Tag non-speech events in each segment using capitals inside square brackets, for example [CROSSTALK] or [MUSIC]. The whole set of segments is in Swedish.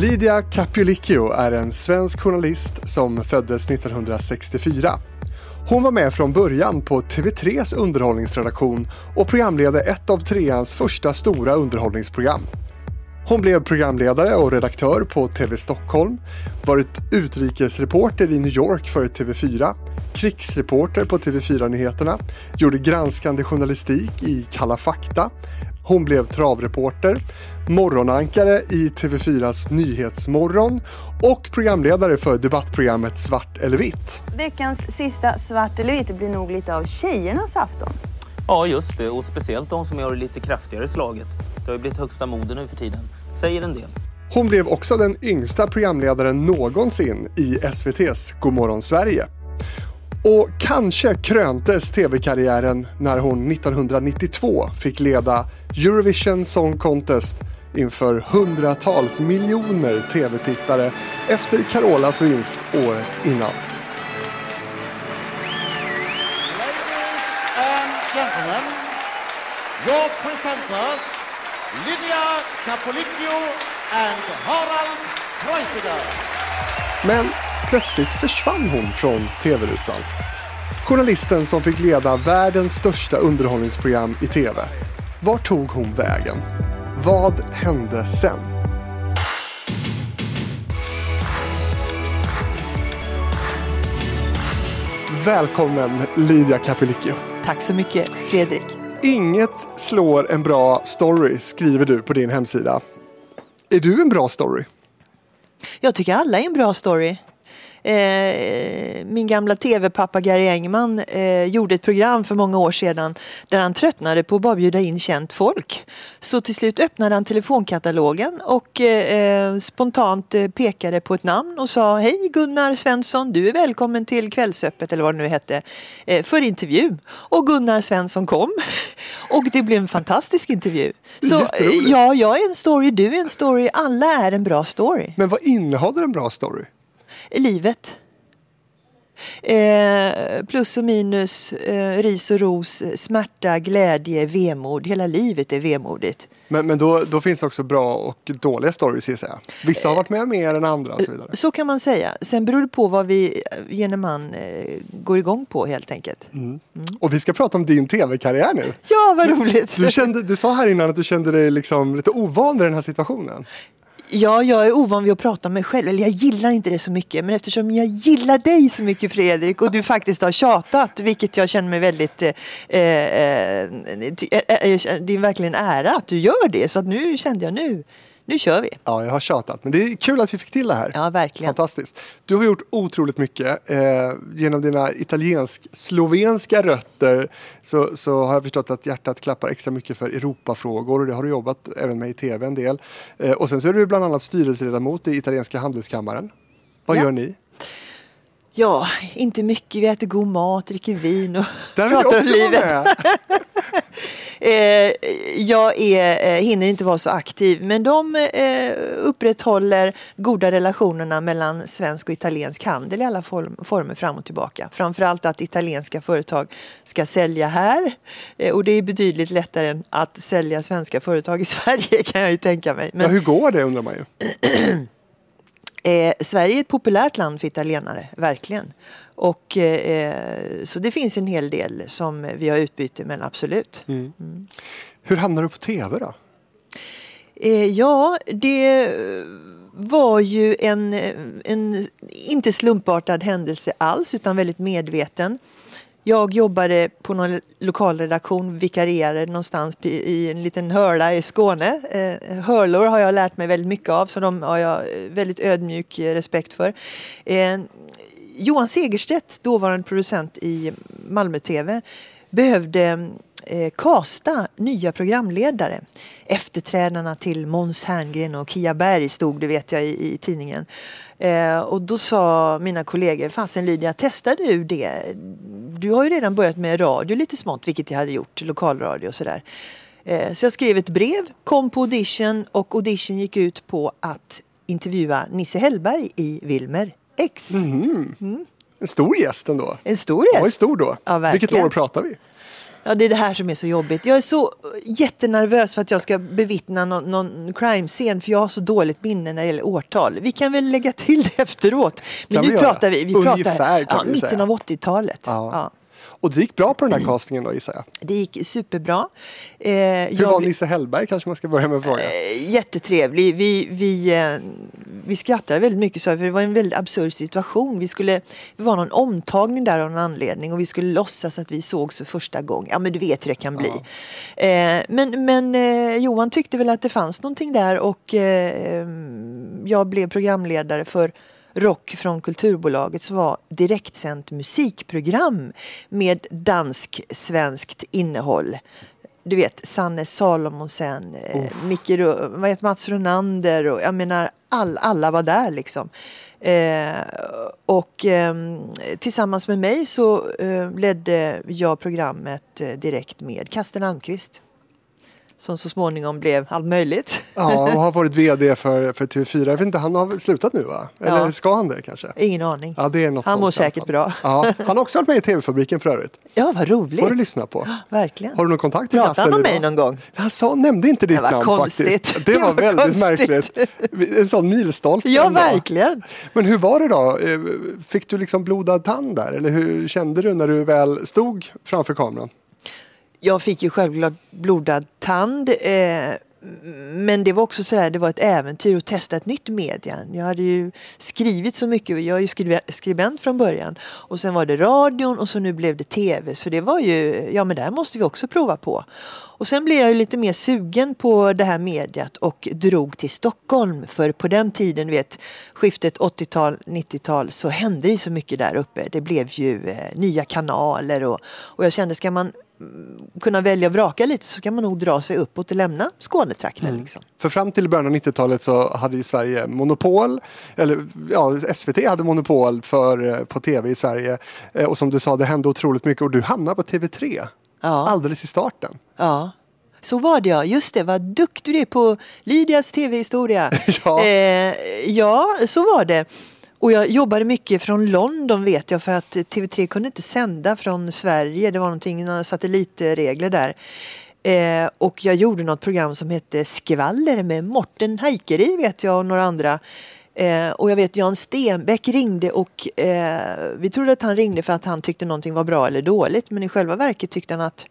Lydia Capulicchio är en svensk journalist som föddes 1964. Hon var med från början på TV3s underhållningsredaktion och programledde ett av treans första stora underhållningsprogram. Hon blev programledare och redaktör på TV Stockholm, varit utrikesreporter i New York för TV4, krigsreporter på TV4 Nyheterna, gjorde granskande journalistik i Kalla fakta. Hon blev travreporter, morgonankare i TV4s Nyhetsmorgon och programledare för debattprogrammet Svart eller vitt. Veckans sista Svart eller vitt blir nog lite av tjejernas afton. Ja, just det. Och speciellt de som gör det lite kraftigare i slaget. Det har ju blivit högsta mode nu för tiden. Säger en del. Hon blev också den yngsta programledaren någonsin i SVTs Godmorgon Sverige. Och kanske kröntes tv-karriären när hon 1992 fick leda Eurovision Song Contest inför hundratals miljoner tv-tittare efter Carolas vinst året innan. Gentlemen, your presenters, Lydia Capolicchio and Harald Kreuziger. Men plötsligt försvann hon från tv-rutan. Journalisten som fick leda världens största underhållningsprogram i tv. Var tog hon vägen? Vad hände sen? Välkommen Lydia Capolicchio. Tack så mycket, Fredrik. Inget slår en bra story, skriver du på din hemsida. Är du en bra story? Jag tycker alla är en bra story. Eh, min gamla tv-pappa Gary Engman eh, gjorde ett program för många år sedan där han tröttnade på att bara bjuda in känt folk. Så till slut öppnade han telefonkatalogen och eh, spontant eh, pekade på ett namn och sa Hej Gunnar Svensson, du är välkommen till Kvällsöppet eller vad det nu hette eh, för intervju. Och Gunnar Svensson kom [LAUGHS] och det blev en fantastisk intervju. Så eh, ja, jag är en story, du är en story, alla är en bra story. Men vad innehåller en bra story? Livet. Eh, plus och minus, eh, ris och ros, smärta, glädje, vemod. Hela livet är vemodigt. Men, men då, då finns det också bra och dåliga stories gissar jag. Vissa har varit med mer än andra och så vidare. Så kan man säga. Sen beror det på vad vi gemene man eh, går igång på helt enkelt. Och vi ska prata om din tv-karriär nu. Ja, vad roligt! Du, kände, du sa här innan att du kände dig liksom lite ovan i den här situationen. Ja, jag är ovan vid att prata om mig själv. Eller jag gillar inte det så mycket. Men eftersom jag gillar dig så mycket Fredrik och du faktiskt har tjatat, vilket jag känner mig väldigt... Eh, eh, eh, eh, eh det är verkligen en ära att du gör det. Så att nu kände jag nu, nu kör vi. Ja, jag har tjatat. Men det är kul att vi fick till det här. Ja, verkligen. Fantastiskt. Du har gjort otroligt mycket. Eh, genom dina italiensk-slovenska rötter så, så har jag förstått att hjärtat klappar extra mycket för Europafrågor och det har du jobbat även med i tv en del. Eh, och sen så är du bland annat styrelseledamot i italienska handelskammaren. Vad Ja. gör ni? Ja, inte mycket. Vi äter god mat, dricker vin och Där pratar om livet. Eh, jag är, eh, hinner inte vara så aktiv men de eh, upprätthåller goda relationerna mellan svensk och italiensk handel i alla form, former fram och tillbaka. Framförallt att italienska företag ska sälja här och det är betydligt lättare än att sälja svenska företag i [LAUGHS] Sverige kan jag ju tänka mig. Ja, Men hur går det undrar man ju. [CLEARS THROAT] eh, Sverige är ett populärt land för italienare, verkligen. Och, eh, så det finns en hel del som vi har utbyte med, absolut. Hur hamnar du på tv då? Eh, ja, det var ju en, en inte slumpartad händelse alls utan väldigt medveten. Jag jobbade på någon lokalredaktion, vikarierade någonstans i en liten hörla i Skåne. Eh, hörlor har jag lärt mig väldigt mycket av så de har jag eh, väldigt ödmjuk eh, respekt för. Johan Segerstedt, dåvarande producent i Malmö TV, behövde eh, kasta nya programledare. Efterträdarna till Måns Herngren och Kia Berg stod det vet jag i, i tidningen. Eh, och då sa mina kollegor, fasen Lydia, testar du det? Du har ju redan börjat med radio lite smått, vilket jag hade gjort, lokalradio och sådär. Eh, så jag skrev ett brev, kom på audition och audition gick ut på att intervjua Nisse Hellberg i Wilmer X. En stor gäst ändå. En stor Ja, gäst. stor då. Ja, Vilket år pratar vi? Ja, det är det här som är så jobbigt. Jag är så jättenervös för att jag ska bevittna någon, någon crime-scen för jag har så dåligt minne när det gäller årtal. Vi kan väl lägga till det efteråt. Men Kan nu vi pratar vi, vi Ungefär pratar kan ja, mitten av 80-talet. Ja. Och det gick bra på den här castingen då gissar jag. Det gick superbra. Eh, Hur jag var Nisse Hellberg kanske man ska börja med att fråga. Eh, Jättetrevlig. Vi, vi, eh, vi skrattade väldigt mycket så för det var en väldigt absurd situation. Vi skulle, det var någon omtagning där av någon anledning och vi skulle låtsas att vi sågs för första gången. Ja men du vet hur det kan bli. Eh, men men eh, Johan tyckte väl att det fanns någonting där och eh, jag blev programledare för Rock från Kulturbolaget som var direktsänt musikprogram med dansk-svenskt innehåll. Du vet, Sanne Salomonsen, eh, Micke vad heter Mats Ronander och jag menar all, alla var där liksom. Eh, och ehm, tillsammans med mig så eh, ledde jag programmet eh, direkt med Kasten Almqvist. Som så småningom blev allt möjligt. Ja, och har varit [LAUGHS] VD för, för TV4. Jag vet inte, han har slutat nu va? Eller Ja. ska han det kanske? Ingen aning. Ja, det är något Han mår säkert bra. Ja, han har också varit med i TV-fabriken för övrigt. Ja, vad roligt. får du lyssna på. Verkligen. Har du någon kontakt med Pratade han om mig någon gång? Han sa, nämnde inte ditt var namn konstigt. faktiskt. [LAUGHS] Det Det var, var väldigt konstigt. märkligt. En sån milstolpe. Ja, verkligen. Men hur var det då? Eh, Fick du liksom blodad tand där? Eller hur kände du när du väl stod framför kameran? Jag fick ju självklart blodad tand. Eh, men det var också sådär, det var ett äventyr att testa ett nytt media. Jag hade ju skrivit så mycket, jag är ju skribent från början. Och sen var det radion och så nu blev det tv. Så det var ju, ja men det här måste vi också prova på. Och sen blev jag ju lite mer sugen på det här mediet och drog till Stockholm. För på den tiden, du vet, skiftet 80-tal, 90-tal så hände det så mycket där uppe. Det blev ju eh, nya kanaler och, och jag kände, ska man kunna välja och vraka lite så ska man nog dra sig uppåt och lämna Skånetrakten. Liksom. För fram till början av 90-talet så hade ju Sverige monopol, eller ja, SVT hade monopol för, eh, på tv i Sverige. Eh, Och som du sa, det hände otroligt mycket och du hamnade på TV3 Ja. alldeles i starten. Ja. Så var det ja, just det, vad duktig du är på Lydias tv-historia. [LAUGHS] Ja. Eh, ja, så var det. Och jag jobbade mycket från London vet jag för att TV3 kunde inte sända från Sverige. Det var någonting, några satellitregler där. Eh, och jag gjorde något program som hette Skvaller med Morten Heikeri vet jag och några andra. Eh, och jag vet Jan Stenbeck ringde och eh, vi trodde att han ringde för att han tyckte någonting var bra eller dåligt. Men i själva verket tyckte han att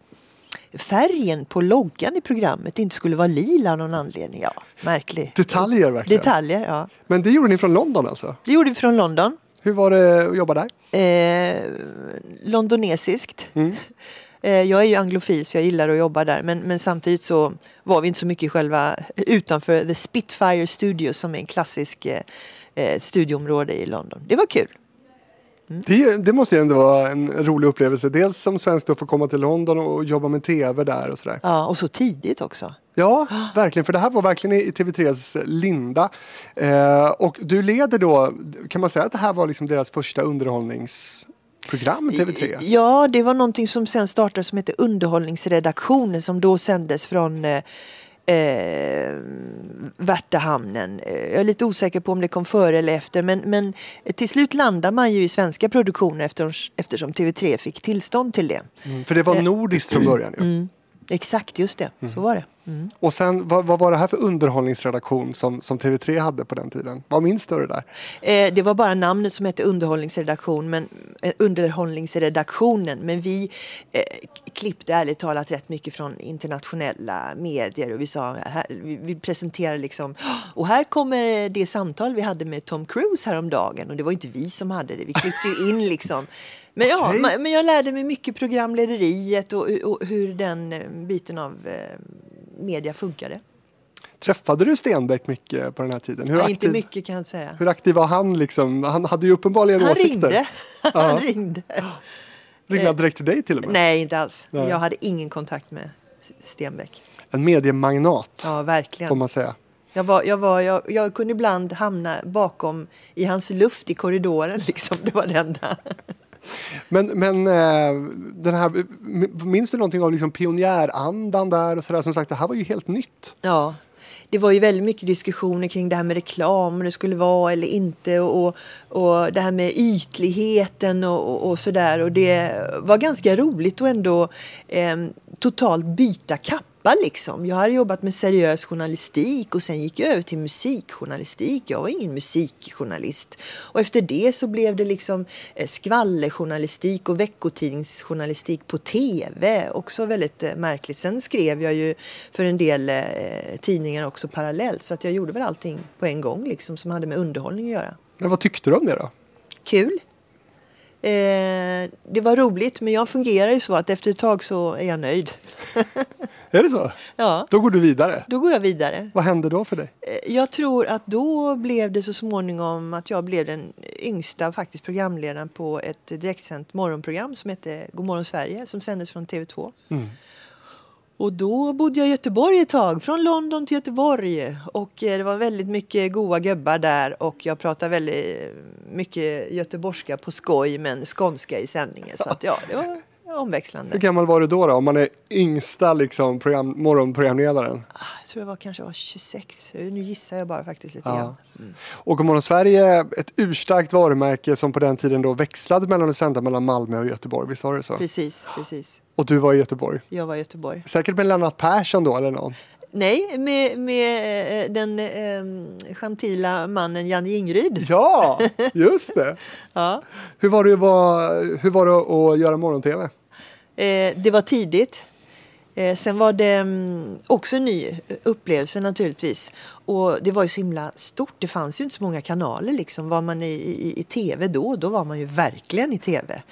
färgen på loggan i programmet inte skulle vara lila av någon anledning. Ja, märklig. Detaljer verkligen. Detaljer, ja. Men det gjorde ni från London alltså? Det gjorde vi från London. Hur var det att jobba där? Eh, londonesiskt. [LAUGHS] Eh, jag är ju anglofil så jag gillar att jobba där. Men, men samtidigt så var vi inte så mycket själva utanför The Spitfire Studios som är en klassisk eh, eh, studioområde i London. Det var kul. Det, det måste ju ändå vara en rolig upplevelse. Dels som svensk att få komma till London och jobba med tv där och sådär. Ja, och så tidigt också. Ja, verkligen. För det här var verkligen i TV3s linda. Eh, och du leder då, kan man säga att det här var liksom deras första underhållningsprogram, TV3? Ja, det var någonting som sen startade som hette Underhållningsredaktionen som då sändes från eh, eh, Värtahamnen. Eh, Jag är lite osäker på om det kom före eller efter men, men till slut landar man ju i svenska produktioner eftersom, eftersom TV3 fick tillstånd till det. Mm, För det var nordiskt från början ju. Exakt, just det. Så var det. Mm. Och sen, vad, vad var det här för underhållningsredaktion som, som TV3 hade på den tiden? Vad minns du det där? Eh, det var bara namnet som hette underhållningsredaktion, men, eh, underhållningsredaktionen. Men vi eh, klippte ärligt talat rätt mycket från internationella medier. Och vi, sa, här, vi, vi presenterade liksom, och här kommer det samtal vi hade med Tom Cruise häromdagen. Och det var inte vi som hade det, vi klippte ju in liksom. Men, ja, ma- men jag lärde mig mycket programlederiet och, och hur den eh, biten av eh, media funkade. Träffade du Stenbeck mycket på den här tiden? Hur, Nej, aktiv, inte mycket kan jag säga. hur aktiv var han? Liksom? Han hade ju uppenbarligen Han åsikter. ringde. [LAUGHS] Han ringde. Ringde han direkt till dig till och med? Nej, inte alls. Nej. Jag hade ingen kontakt med Stenbeck. En mediemagnat, Ja, får verkligen. man säga. Jag, var, jag, var, jag, jag kunde ibland hamna bakom i hans luft i korridoren. [LAUGHS] Liksom. Det var det enda. Men, men eh, den här, minns du någonting av liksom pionjärandan där och så där? Som sagt, det här var ju helt nytt. Ja. det var ju väldigt mycket diskussioner kring det här med reklam, om det skulle vara eller inte och, och det här med ytligheten och, och, och sådär. Och det var ganska roligt att ändå eh, totalt byta kapp kappa liksom. Jag hade jobbat med seriös journalistik och sen gick jag över till musikjournalistik. Jag var ingen musikjournalist. Och efter det så blev det liksom eh, skvallerjournalistik och veckotidningsjournalistik på TV. Också väldigt eh, märkligt. Sen skrev jag ju för en del eh, tidningar också parallellt så att jag gjorde väl allting på en gång liksom som hade med underhållning att göra. Men vad tyckte du om det då? Kul. Eh, det var roligt men jag fungerar ju så att efter ett tag så är jag nöjd. [LAUGHS] Är det så? Ja. Då går du vidare. Då går jag vidare. Vad hände då för dig? Eh, Jag tror att då blev det så småningom att jag blev den yngsta faktiskt programledaren på ett direktsänt morgonprogram som hette Godmorgon Sverige som sändes från TV2. Och då bodde jag i Göteborg ett tag, från London till Göteborg. Och eh, det var väldigt mycket goa gubbar där och jag pratade väldigt mycket göteborgska på skoj men skånska i sändningen. Så att ja, det var omväxlande. Hur gammal var du då, då om man är yngsta liksom, program, morgonprogramledaren? Ah, Jag tror jag var kanske var 26. Nu gissar jag bara faktiskt lite Ja. grann. Och Godmorgon Sverige, ett urstarkt varumärke som på den tiden då växlade mellan att sända mellan Malmö och Göteborg, visst var det så? Precis, precis. Och du var i Göteborg? Jag var i Göteborg. Säkert med Lennart Persson då eller någon? Nej, med, med eh, den eh, gentila mannen Janne Ingryd. Ja, just det! [LAUGHS] Ja. Hur var det, att vara- hur var det att göra morgon-tv? Eh, det var tidigt. Eh, sen var det mm, också en ny upplevelse naturligtvis. Och det var ju så himla stort. Det fanns ju inte så många kanaler liksom. Var man i, i, i tv då, då var man ju verkligen i tv.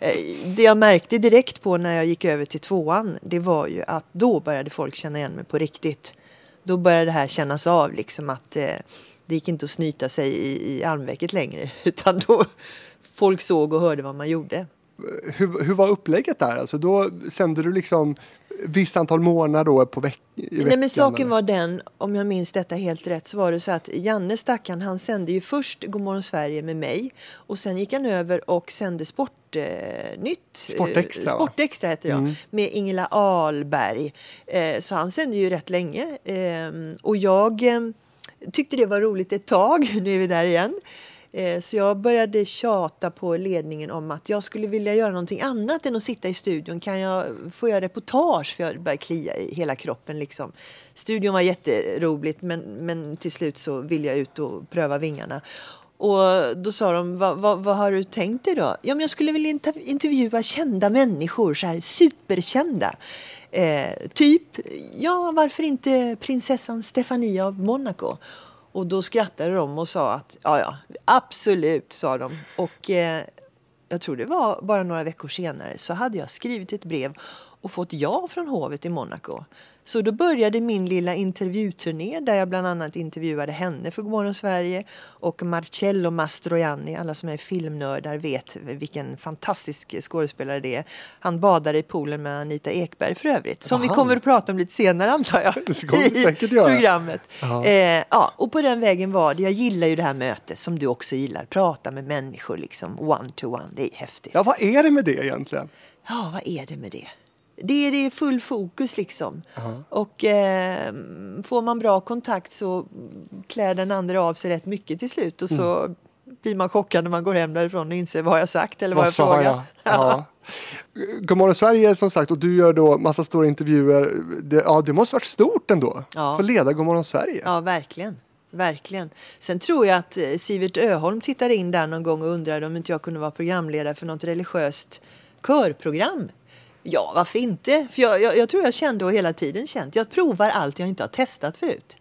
Eh, det jag märkte direkt på när jag gick över till tvåan, det var ju att då började folk känna igen mig på riktigt. Då började det här kännas av liksom att eh, det gick inte att snyta sig i, i armvecket längre. [LAUGHS] Utan då folk såg och hörde vad man gjorde. Hur, hur var upplägget där? Alltså då sände du liksom visst antal månader då på veck i veckan? Nej men saken var den, om jag minns detta helt rätt, så var det så att Janne stackaren, han sände ju först Godmorgon Sverige med mig och sen gick han över och sände Sportnytt. Sportextra, va? Sportextra heter jag, med Ingela Ahlberg. Eh, så han sände ju rätt länge. Eh, och jag eh, tyckte det var roligt ett tag, [LAUGHS] nu är vi där igen. Eh, så jag började tjata på ledningen om att jag skulle vilja göra någonting annat än att sitta i studion. Kan jag få göra reportage? För jag började klia i hela kroppen. Liksom. Studion var jätteroligt men, men till slut så ville jag ut och pröva vingarna. Och då sa de, vad, vad, vad har du tänkt dig då? Ja, men jag skulle vilja intervjua kända människor, så här superkända. Eh, typ, ja varför inte prinsessan Stefania av Monaco? Och då skrattade de och sa att ja, ja, absolut, sa de. Och eh, jag tror det var bara några veckor senare så hade jag skrivit ett brev och fått ja från hovet i Monaco. Så då började min lilla intervjuturné där jag bland annat intervjuade henne för Godmorgon Sverige och Marcello Mastroianni. Alla som är filmnördar vet vilken fantastisk skådespelare det är. Han badade i poolen med Anita Ekberg för övrigt. Som vi Aha. kommer att prata om lite senare antar jag. [LAUGHS] Vi i göra. programmet. Eh, ja, och på den vägen var det. Jag gillar ju det här mötet som du också gillar. Prata med människor liksom one to one. Det är häftigt. Ja, vad är det med det egentligen? Ja, vad är det med det? Det är, det är full fokus liksom. Och eh, får man bra kontakt så klär den andra av sig rätt mycket till slut. Och så blir man chockad när man går hem därifrån och inser vad har jag sagt eller vad, Vad jag frågat. jag? [LAUGHS] Ja. Godmorgon Sverige som sagt och du gör då massa stora intervjuer. Det, ja, det måste varit stort ändå. Ja. För att leda Godmorgon Sverige. Ja, verkligen. Verkligen. Sen tror jag att eh, Sivert Öholm tittade in där någon gång och undrade om inte jag kunde vara programledare för något religiöst körprogram. Ja, varför inte? För jag, jag, jag tror jag kände och hela tiden känt. Jag provar allt jag inte har testat förut.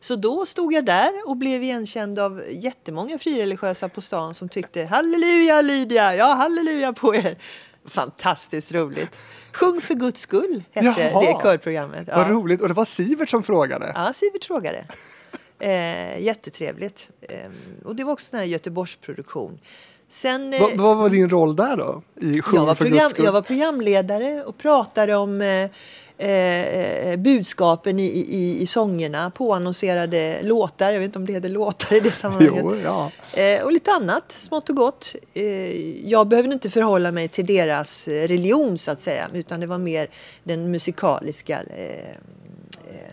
Så då stod jag där och blev igenkänd av jättemånga frireligiösa på stan som tyckte halleluja Lydia, ja halleluja på er. Fantastiskt roligt. Sjung för Guds skull hette Jaha. det körprogrammet. Vad roligt. Och det var Sivert som frågade. Ja, Sivert frågade. Eh, jättetrevligt. Eh, och det var också en Göteborgsproduktion. Sen, eh, Vad, vad var din roll där då? I Sjung jag, var program, jag var programledare och pratade om eh, eh, budskapen i, i, i sångerna, påannonserade låtar. Jag vet inte om det heter låtar i det sammanhanget. Jo, ja. Eh, och lite annat smått och gott. Eh, jag behövde inte förhålla mig till deras religion så att säga. Utan det var mer den musikaliska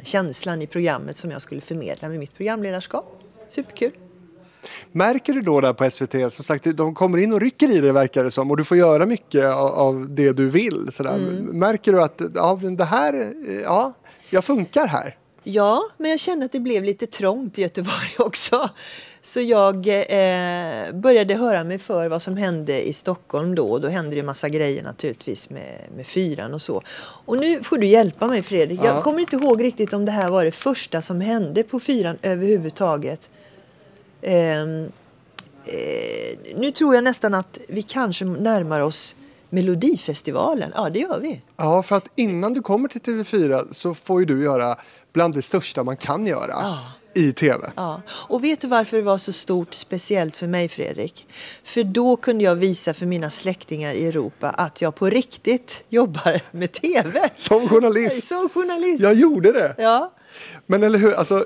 känslan i programmet som jag skulle förmedla med mitt programledarskap. Superkul! Märker du då där på SVT, som sagt, de kommer in och rycker i det verkar det som och du får göra mycket av, av det du vill. Sådär. Mm. Märker du att ja, det här, ja, jag funkar här? Ja, men jag kände att det blev lite trångt i Göteborg [LAUGHS] också. Så jag eh, började höra mig för vad som hände i Stockholm då. Och då hände det en massa grejer naturligtvis med, med fyran och så. Och nu får du hjälpa mig Fredrik. Ja. Jag kommer inte ihåg riktigt om det här var det första som hände på fyran överhuvudtaget. Ehm, eh, nu tror jag nästan att vi kanske närmar oss Melodifestivalen. Ja, det gör vi. Ja, för att innan du kommer till TV4 så får ju du göra bland det största man kan göra i TV. Ja. Och vet du varför det var så stort speciellt för mig Fredrik? För då kunde jag visa för mina släktingar i Europa att jag på riktigt jobbar med TV. Som journalist. Som journalist. Jag gjorde det. Ja. Men eller hur, alltså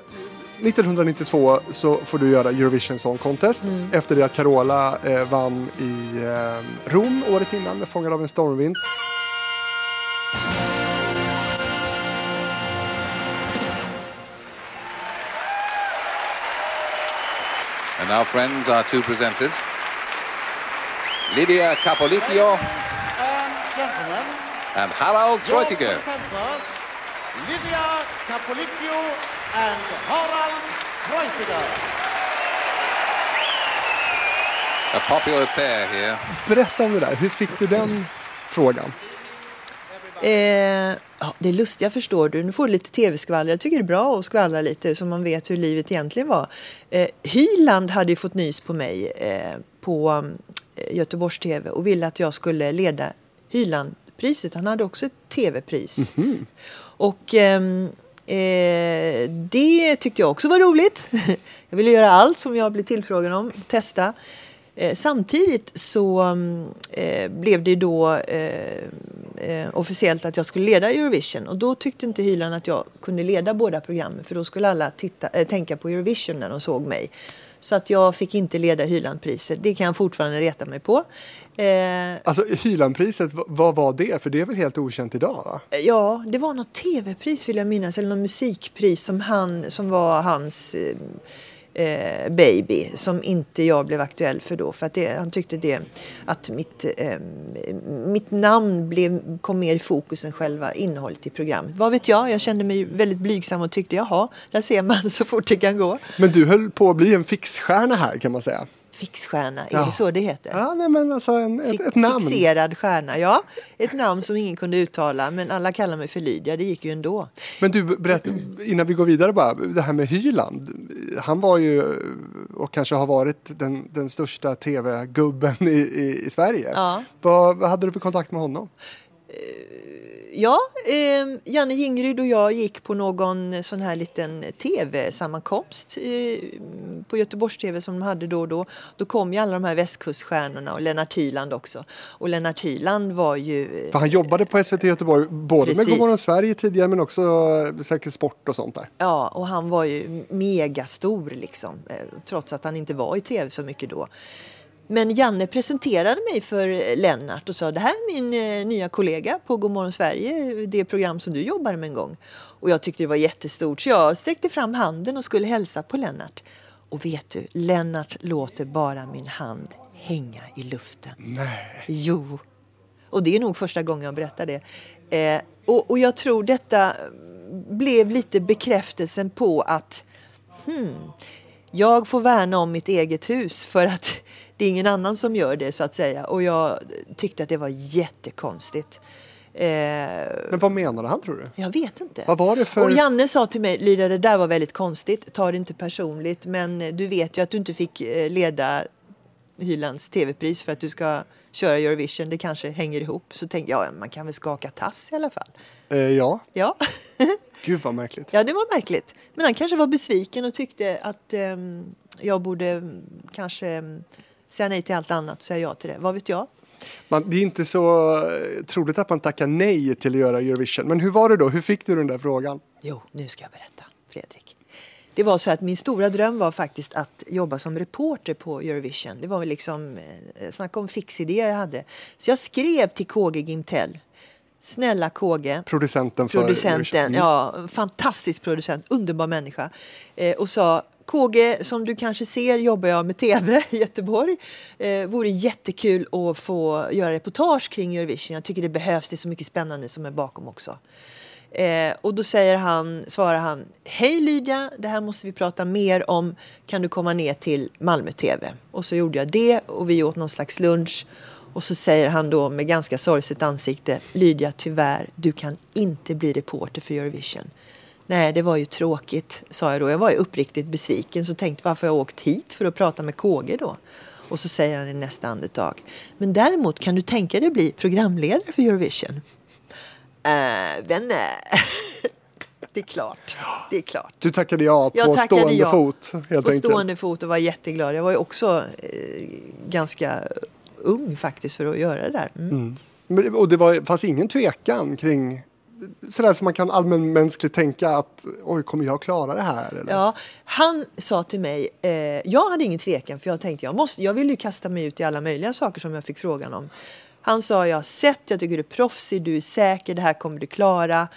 1992 så får du göra Eurovision Song Contest Mm. efter det att Carola eh, vann i eh, Rom året innan med Fångad av en stormvind. And now, friends, our two presenters. Lydia Capolicchio and gentlemen, and Harald Treutiger. Lydia Capolicchio and Harald Treutiger. A popular pair here. Berätta om det där, hur fick du den frågan? Eh, ja, det är lustiga förstår du. Nu får du lite tv-skvaller. Jag tycker det är bra att skvallra lite så man vet hur livet egentligen var. Eh, Hyland hade ju fått nys på mig eh, på eh, Göteborgs TV och ville att jag skulle leda Hylandpriset. Han hade också ett tv-pris. Och ehm, eh, det tyckte jag också var roligt. [LAUGHS] jag ville göra allt som jag blev tillfrågad om, testa. Eh, samtidigt så mm, eh, blev det då eh, eh, officiellt att jag skulle leda Eurovision och då tyckte inte Hyland att jag kunde leda båda programmen för då skulle alla titta, eh, tänka på Eurovision när de såg mig. Så att jag fick inte leda Hylandpriset. Det kan jag fortfarande reta mig på. Eh, Alltså Hylandpriset, vad var det? För det är väl helt okänt idag? Va? Ja, det var något tv-pris vill jag minnas, eller något musikpris som, han, som var hans eh, eh, baby som inte jag blev aktuell för då. För att det, han tyckte det, att mitt, eh, mitt namn blev, kom mer i fokus än själva innehållet i programmet. Vad vet jag, jag kände mig väldigt blygsam och tyckte jaha, där ser man så fort det kan gå. Men du höll på att bli en fixstjärna här kan man säga. Fixstjärna, är Ja. det så det heter? Ja, nej, men alltså en, ett, ett namn. Fixerad stjärna, ja. Ett namn som ingen kunde uttala, men alla kallar mig för Lydia, det gick ju ändå. Men du, berätta, innan vi går vidare bara, det här med Hyland. Han var ju och kanske har varit den, den största tv-gubben i, i, i Sverige. Ja. Vad, vad hade du för kontakt med honom? Ja, eh, Janne Jingryd och jag gick på någon sån här liten tv-sammankomst eh, på Göteborgs TV som de hade då och då. Då kom ju alla de här västkuststjärnorna och Lennart Hyland också. Och Lennart Hyland var ju... eh, För han jobbade på SVT Göteborg både med Precis. Godmorgon Sverige tidigare men också eh, säkert sport och sånt där. Ja, och han var ju megastor liksom, eh, trots att han inte var i tv så mycket då. Men Janne presenterade mig för Lennart och sa det här är min eh, nya kollega på Godmorgon Sverige, det program som du jobbade med en gång. Och jag tyckte det var jättestort så jag sträckte fram handen och skulle hälsa på Lennart. Och vet du, Lennart låter bara min hand hänga i luften. Nej. Jo. Och det är nog första gången jag berättar det. Eh, och, och jag tror detta blev lite bekräftelsen på att hmm, jag får värna om mitt eget hus för att det är ingen annan som gör det så att säga. Och jag tyckte att det var jättekonstigt. Eh, Men vad menade han tror du? jag vet inte. Vad var det för- Och Janne sa till mig, Lydia det där var väldigt konstigt, ta det inte personligt men du vet ju att du inte fick eh, leda Hylands tv-pris för att du ska köra Eurovision, det kanske hänger ihop. Så tänkte jag, ja, man kan väl skaka tass i alla fall. Eh, ja, Ja. [LAUGHS] gud vad märkligt. ja, det var märkligt. Men han kanske var besviken och tyckte att ehm, jag borde mm, kanske mm, säga nej till allt annat och säga ja till det. Vad vet jag? Man, det är inte så eh, troligt att man tackar nej till att göra Eurovision. Men hur var det då? Hur fick du den där frågan? Jo, nu ska jag berätta, Fredrik. Det var så att min stora dröm var faktiskt att jobba som reporter på Eurovision. Det var väl liksom, eh, snacka om fixidé jag hade. Så jag skrev till KG Gimtell. Snälla KG. Producenten för Producenten, Eurovision. ja, fantastisk producent, underbar människa. Eh, och sa KG, som du kanske ser jobbar jag med TV i Göteborg. Eh, vore jättekul att få göra reportage kring Eurovision. Jag tycker det behövs, det är så mycket spännande som är bakom också. Eh, och då säger han, svarar han, hej Lydia, det här måste vi prata mer om. Kan du komma ner till Malmö TV? Och så gjorde jag det och vi åt någon slags lunch. Och så säger han då med ganska sorgset ansikte, Lydia tyvärr, du kan inte bli reporter för Eurovision. Nej, det var ju tråkigt, sa jag då. Jag var ju uppriktigt besviken så tänkte varför jag åkt hit för att prata med KG då. Och så säger han i nästa andetag, men däremot kan du tänka dig bli programledare för Eurovision? Äh, vänner. [LAUGHS] det är klart. Det är klart. Du tackade ja på Jag tackade stående ja. fot helt På enkelt. stående fot och var jätteglad. Jag var ju också eh, ganska ung faktiskt för att göra det där. Mm. Men, och det var, fanns ingen tvekan kring sådär som man kan allmänmänskligt tänka att oj, kommer jag klara det här? Eller? Ja, han sa till mig, eh, jag hade ingen tvekan för jag tänkte jag, måste, jag ville ju kasta mig ut i alla möjliga saker som jag fick frågan om. Han sa, jag har sett, jag tycker du är proffsig, du är säker, det här kommer du klara.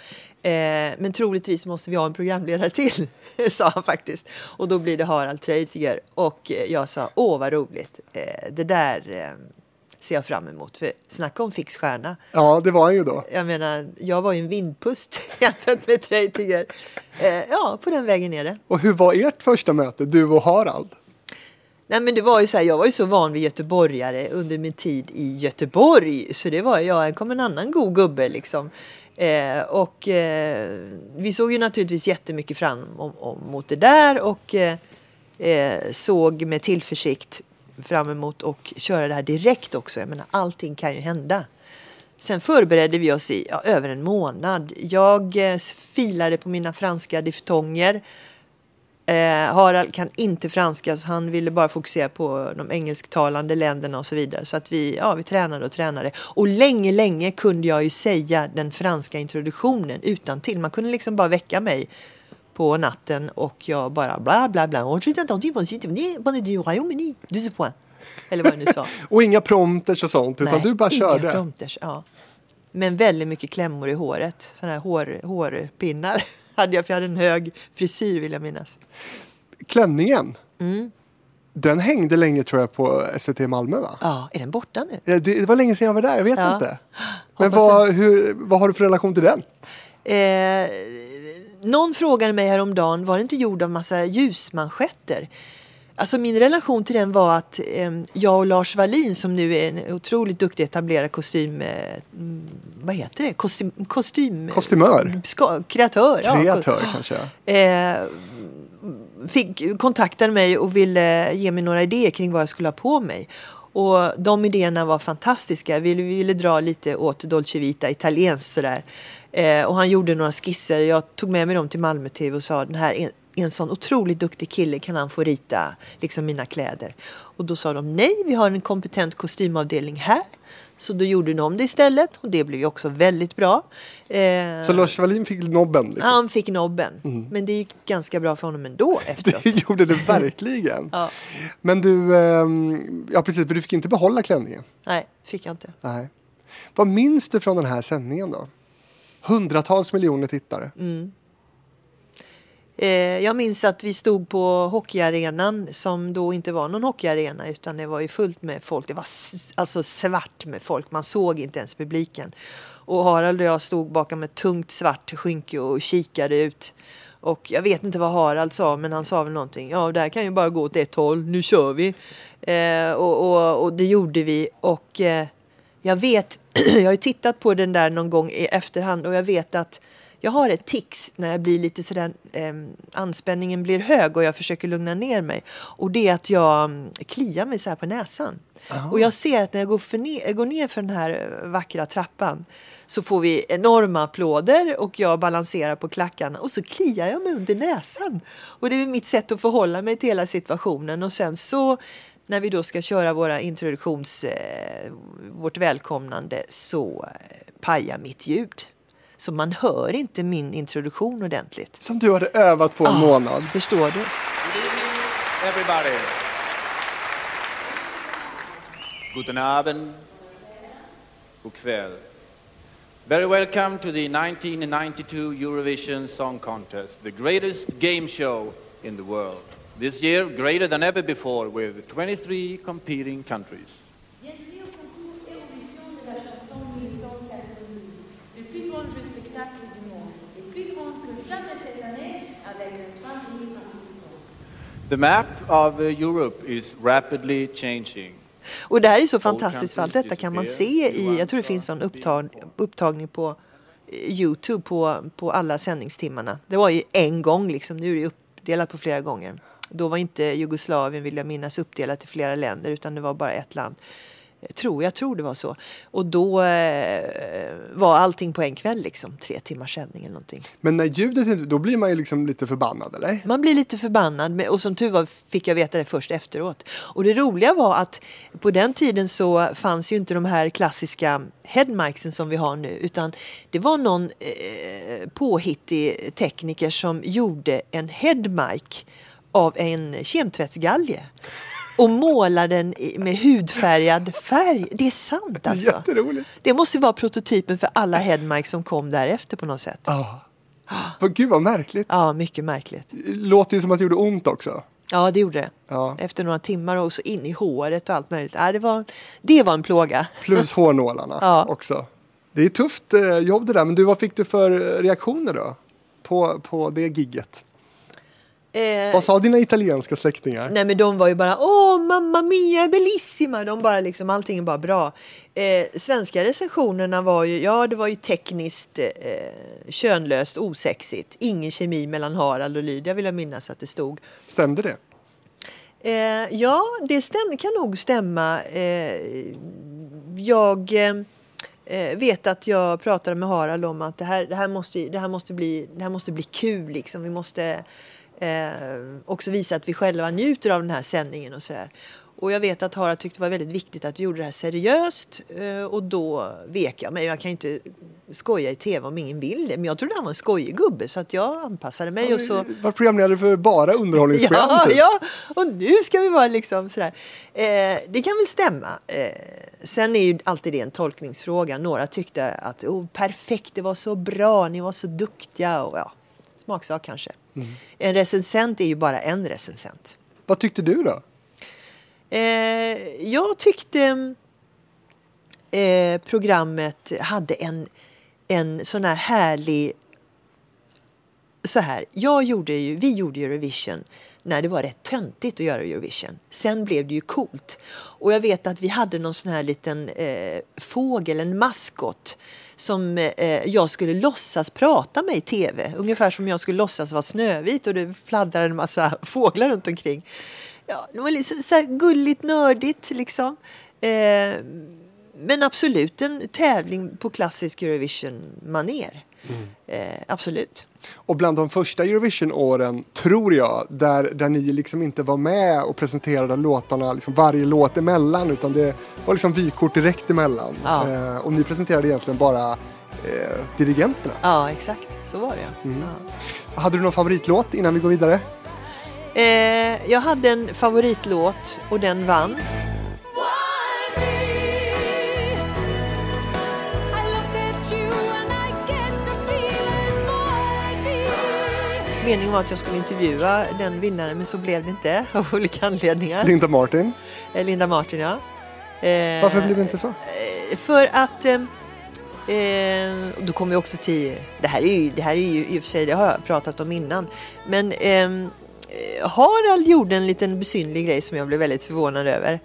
Eh, men troligtvis måste vi ha en programledare till, [LAUGHS] sa han faktiskt. Och då blir det Harald Treutiger. Och jag sa, åh vad roligt, eh, det där eh, ser jag fram emot. För snacka om fix stjärna. Ja, det var han ju då. Jag menar, jag var ju en vindpust [LAUGHS] jämfört med Treutiger. Eh, ja, på den vägen är det. Och hur var ert första möte, du och Harald? Nej men det var ju så här, jag var ju så van vid göteborgare under min tid i Göteborg. Så det var, ja, här kom en annan god gubbe liksom. Eh, och eh, vi såg ju naturligtvis jättemycket fram om, om, mot det där och eh, eh, såg med tillförsikt fram emot och köra det här direkt också. Jag menar, allting kan ju hända. Sen förberedde vi oss i ja, över en månad. Jag eh, filade på mina franska diftonger. Eh, Harald kan inte franska så han ville bara fokusera på de engelsktalande länderna och så vidare. Så att vi, ja, vi tränade och tränade. Och länge, länge kunde jag ju säga den franska introduktionen utan till. Man kunde liksom bara väcka mig på natten och jag bara bla bla bla. Och je t'entendis, vous êtes venu du Royaume-Uni, 12 points. Eller vad jag nu sa. Och inga prompters och sånt, utan Nej, du bara inga körde. prompters, ja. Men väldigt mycket klämmor i håret. Sådana här hår, hårpinnar hade jag, för jag hade en hög frisyr vill jag minnas. Klänningen, Mm. den hängde länge tror jag på SVT Malmö va? Ja, är den borta nu? Det, var länge sedan jag var där, jag vet Ja. inte. Men vad, hur, vad har du för relation till den? Eh, någon frågade mig häromdagen, var det inte gjord av massa ljusmanschetter? Alltså min relation till den var att eh, jag och Lars Wallin som nu är en otroligt duktig etablerad kostym... Eh, mm, vad heter det? Kostym... kostym Kostymör? Ska, kreatör. ja. Kreatör kanske? Eh, fick, kontaktade mig och ville ge mig några idéer kring vad jag skulle ha på mig. Och de idéerna var fantastiska. Vi ville, vi ville dra lite åt Dolce Vita, italienskt sådär. Eh, och han gjorde några skisser. Jag tog med mig dem till Malmö TV och sa den här är en sån otroligt duktig kille, kan han få rita liksom mina kläder? Och då sa de nej, vi har en kompetent kostymavdelning här. Så då gjorde de det istället och det blev ju också väldigt bra. Eh, Så Lars Wallin fick nobben? Liksom. han fick nobben. Men det gick ganska bra för honom ändå [LAUGHS] efteråt. Det gjorde det [LAUGHS] verkligen. Ja. Men du, ehm, ja precis, för du fick inte behålla klänningen. Nej, fick jag inte. Nej. Vad minns du från den här sändningen då? Hundratals miljoner tittare. Mm. Eh, jag minns att vi stod på hockeyarenan som då inte var någon hockeyarena utan det var ju fullt med folk. Det var alltså svart med folk, man såg inte ens publiken. Och Harald och jag stod bakom ett tungt svart skynke och kikade ut. Och jag vet inte vad Harald sa men han sa väl någonting. Ja, det här kan ju bara gå åt ett håll, nu kör vi. Eh, och, och, och det gjorde vi. Och eh, jag vet, [CLEARS THROAT] jag har ju tittat på den där någon gång i efterhand och jag vet att jag har ett tics när jag blir lite sådär, eh, anspänningen blir hög och jag försöker lugna ner mig. Och det är att jag mm, kliar mig så här på näsan. Och jag ser att när jag går, för ner, går ner för den här eh, vackra trappan så får vi enorma applåder och jag balanserar på klackarna och så kliar jag mig under näsan. Och det är mitt sätt att förhålla mig till hela situationen och sen så när vi då ska köra våra introduktions, eh, vårt välkomnande så eh, pajar mitt ljud. Så man hör inte min introduktion ordentligt. Som du hade övat på en Ah. månad. Förstår du? Good evening, everybody. Guten Abend, god kväll. Very welcome to the 1992 Eurovision Song Contest, the greatest game show in the world. This year, greater than ever before, with 23 competing countries. Bienvenue au concours Eurovision de la chanson 1992, le plus grand jeu spectacle du monde, et plus grand que jamais cette année avec 3 000 participants. The map of uh, Europe is rapidly changing. Och det här är så fantastiskt för allt detta kan man se i, jag tror det finns någon upptag, upptagning på eh, Youtube på, på alla sändningstimmarna. Det var ju en gång liksom, nu är det uppdelat på flera gånger. Då var inte Jugoslavien, vill jag minnas, uppdelat i flera länder utan det var bara ett land. Jag tror, jag tror det var så. Och då eh, var allting på en kväll liksom, tre timmars sändning eller någonting. Men när ljudet inte, då blir man ju liksom lite förbannad eller? Man blir lite förbannad och som tur var fick jag veta det först efteråt. Och det roliga var att på den tiden så fanns ju inte de här klassiska headmicsen som vi har nu utan det var någon eh, påhittig tekniker som gjorde en headmic av en kemtvättsgalge och målade den med hudfärgad färg. Det är sant alltså. Jätteroligt. Det måste vara prototypen för alla headmics som kom därefter på något sätt. Ja. Vad- Gud vad märkligt. Ja, mycket märkligt. Låter ju som att det gjorde ont också. Ja, det gjorde det. Ja. Efter några timmar och så in i håret och allt möjligt. Ja, det, var, det var en plåga. Plus hårnålarna [LAUGHS] Ja. också. Det är tufft eh, jobb det där. Men du, vad fick du för reaktioner då? På, på det gigget? Eh, Vad sa dina italienska släktingar? nej, men de var ju bara åh, mamma mia, bellissima. De bara liksom, allting är bara bra. Eh, svenska recensionerna var ju, ja, det var ju tekniskt eh, könlöst, osexigt. Ingen kemi mellan Harald och Lydia vill jag minnas att det stod. Stämde det? Eh, ja, det stäm, kan nog stämma. Eh, jag eh, eh, vet att jag pratade med Harald om att det här, det här, måste, det här, måste, bli, det här måste bli kul. Liksom. Vi måste eh, också visa att vi själva njuter av den här sändningen och sådär. Och jag vet att Harald tyckte det var väldigt viktigt att vi gjorde det här seriöst eh, och då vek jag mig. Jag kan inte skoja i tv om ingen vill det. Men jag trodde han var en skojig gubbe så att jag anpassade mig. och så... Var programledare för bara underhållningsprogram? Ja, typ. ja, och nu ska vi vara liksom sådär. Eh, det kan väl stämma. Eh, sen är ju alltid det en tolkningsfråga. Några tyckte att oh, perfekt, det var så bra, ni var så duktiga. Och, ja, smaksak kanske. Mm. En recensent är ju bara en recensent. Vad tyckte du då? Eh, jag tyckte eh, programmet hade en, en sån här härlig... Så här, jag gjorde ju, vi gjorde Eurovision när det var rätt töntigt att göra Eurovision. Sen blev det ju coolt. Och jag vet att vi hade någon sån här liten eh, fågel, en maskot som eh, jag skulle låtsas prata med i tv. Ungefär som jag skulle låtsas vara Snövit och det fladdrade en massa [LAUGHS] fåglar runt omkring. Ja, det var lite så här gulligt nördigt liksom. Eh, men absolut en tävling på klassisk Eurovision-manér. Eh, absolut. Och bland de första Eurovision-åren, tror jag, där, där ni liksom inte var med och presenterade låtarna liksom varje låt emellan, utan det var liksom vykort direkt emellan. Ja. Eh, och ni presenterade egentligen bara eh, dirigenterna. Ja, exakt. Så var det. Mm. Ja. Hade du någon favoritlåt innan vi går vidare? Eh, jag hade en favoritlåt och den vann. Meningen var att jag skulle intervjua den vinnaren men så blev det inte [LAUGHS] av olika anledningar. Linda Martin. Eh, Linda Martin, ja. Eh, Varför blev det inte så? eh, För att... Eh, eh, då kommer jag också till... Det här, är ju, det här är ju i och för sig, det har jag pratat om innan. Men eh, Harald gjorde en liten besynlig grej som jag blev väldigt förvånad över.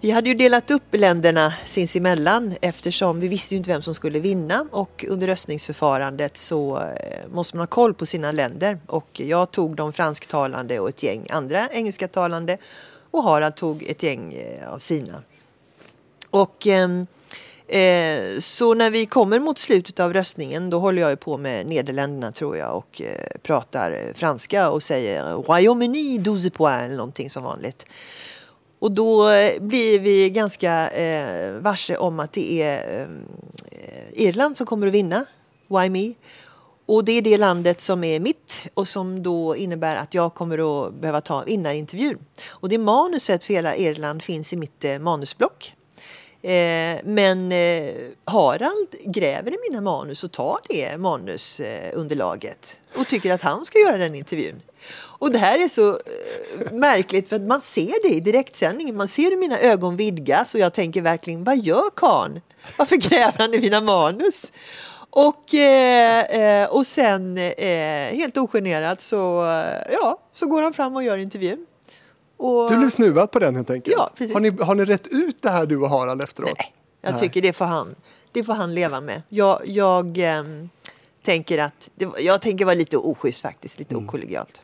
Vi hade ju delat upp länderna sinsemellan eftersom vi visste ju inte vem som skulle vinna och under röstningsförfarandet så eh, måste man ha koll på sina länder och jag tog de fransktalande och ett gäng andra engelskatalande och Harald tog ett gäng eh, av sina. Och ehm, eh, så när vi kommer mot slutet av röstningen då håller jag ju på med Nederländerna tror jag och eh, pratar eh, franska och säger Royaume-Uni 12 poäng” eller någonting som vanligt. Och då eh, blir vi ganska eh, varse om att det är eh, Irland som kommer att vinna. Why me? Och det är det landet som är mitt och som då innebär att jag kommer att behöva ta vinnarintervjun. Och det manuset för hela Irland finns i mitt eh, manusblock. Eh, men eh, Harald gräver i mina manus och tar det manusunderlaget och tycker att han ska göra den intervjun. Och det här är så eh, märkligt för att man ser det i direktsändningen. Man ser hur mina ögon vidgas och jag tänker verkligen, vad gör karln? Varför gräver han i mina manus? Och, eh, eh, och sen eh, helt ogenerat så, eh, ja, så går han fram och gör intervjun. Och, Du blev snuvad på den helt enkelt. Ja, precis. Har ni, har ni rätt ut det här du och Harald efteråt? Nej, jag Nej. tycker det får han, det får han leva med. Jag, jag ehm, tänker att, det, jag tänker vara lite oschysst faktiskt, lite okollegialt.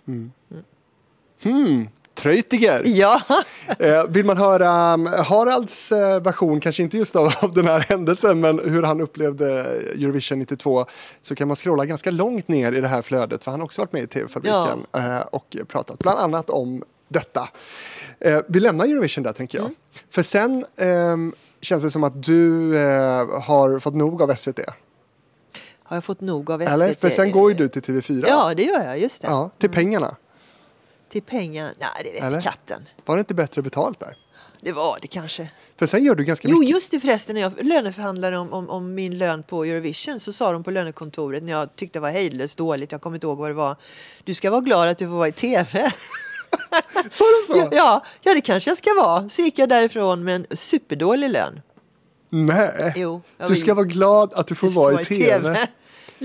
Hmm, Treutiger! Ja, [LAUGHS] Eh, vill man höra um, Haralds eh, version, kanske inte just av, av den här händelsen, men hur han upplevde Eurovision 92, så kan man scrolla ganska långt ner i det här flödet, för han har också varit med i TV-fabriken eh, och pratat bland annat om detta. Eh, vi lämnar Eurovision där, tänker jag. För sen ehm, känns det som att du eh, har fått nog av SVT. Har jag fått nog av SVT? Eller? För sen går ju du till TV4. Ja, det gör jag, just det. Ja, till pengarna. Till pengar, nej det vet Eller? katten. Var det inte bättre betalt där? Det var det kanske. För sen gör du ganska Jo, mycket. just det förresten, när jag löneförhandlade om, om, om min lön på Eurovision så sa de på lönekontoret när jag tyckte det var hejdlöst dåligt, jag kommer inte ihåg vad det var, du ska vara glad att du får vara i TV. [LAUGHS] Sa de så? ja, ja, det kanske jag ska vara. Så gick jag därifrån med en superdålig lön. Nej. Jo, du vill- ska vara glad att du får Du ska vara i TV.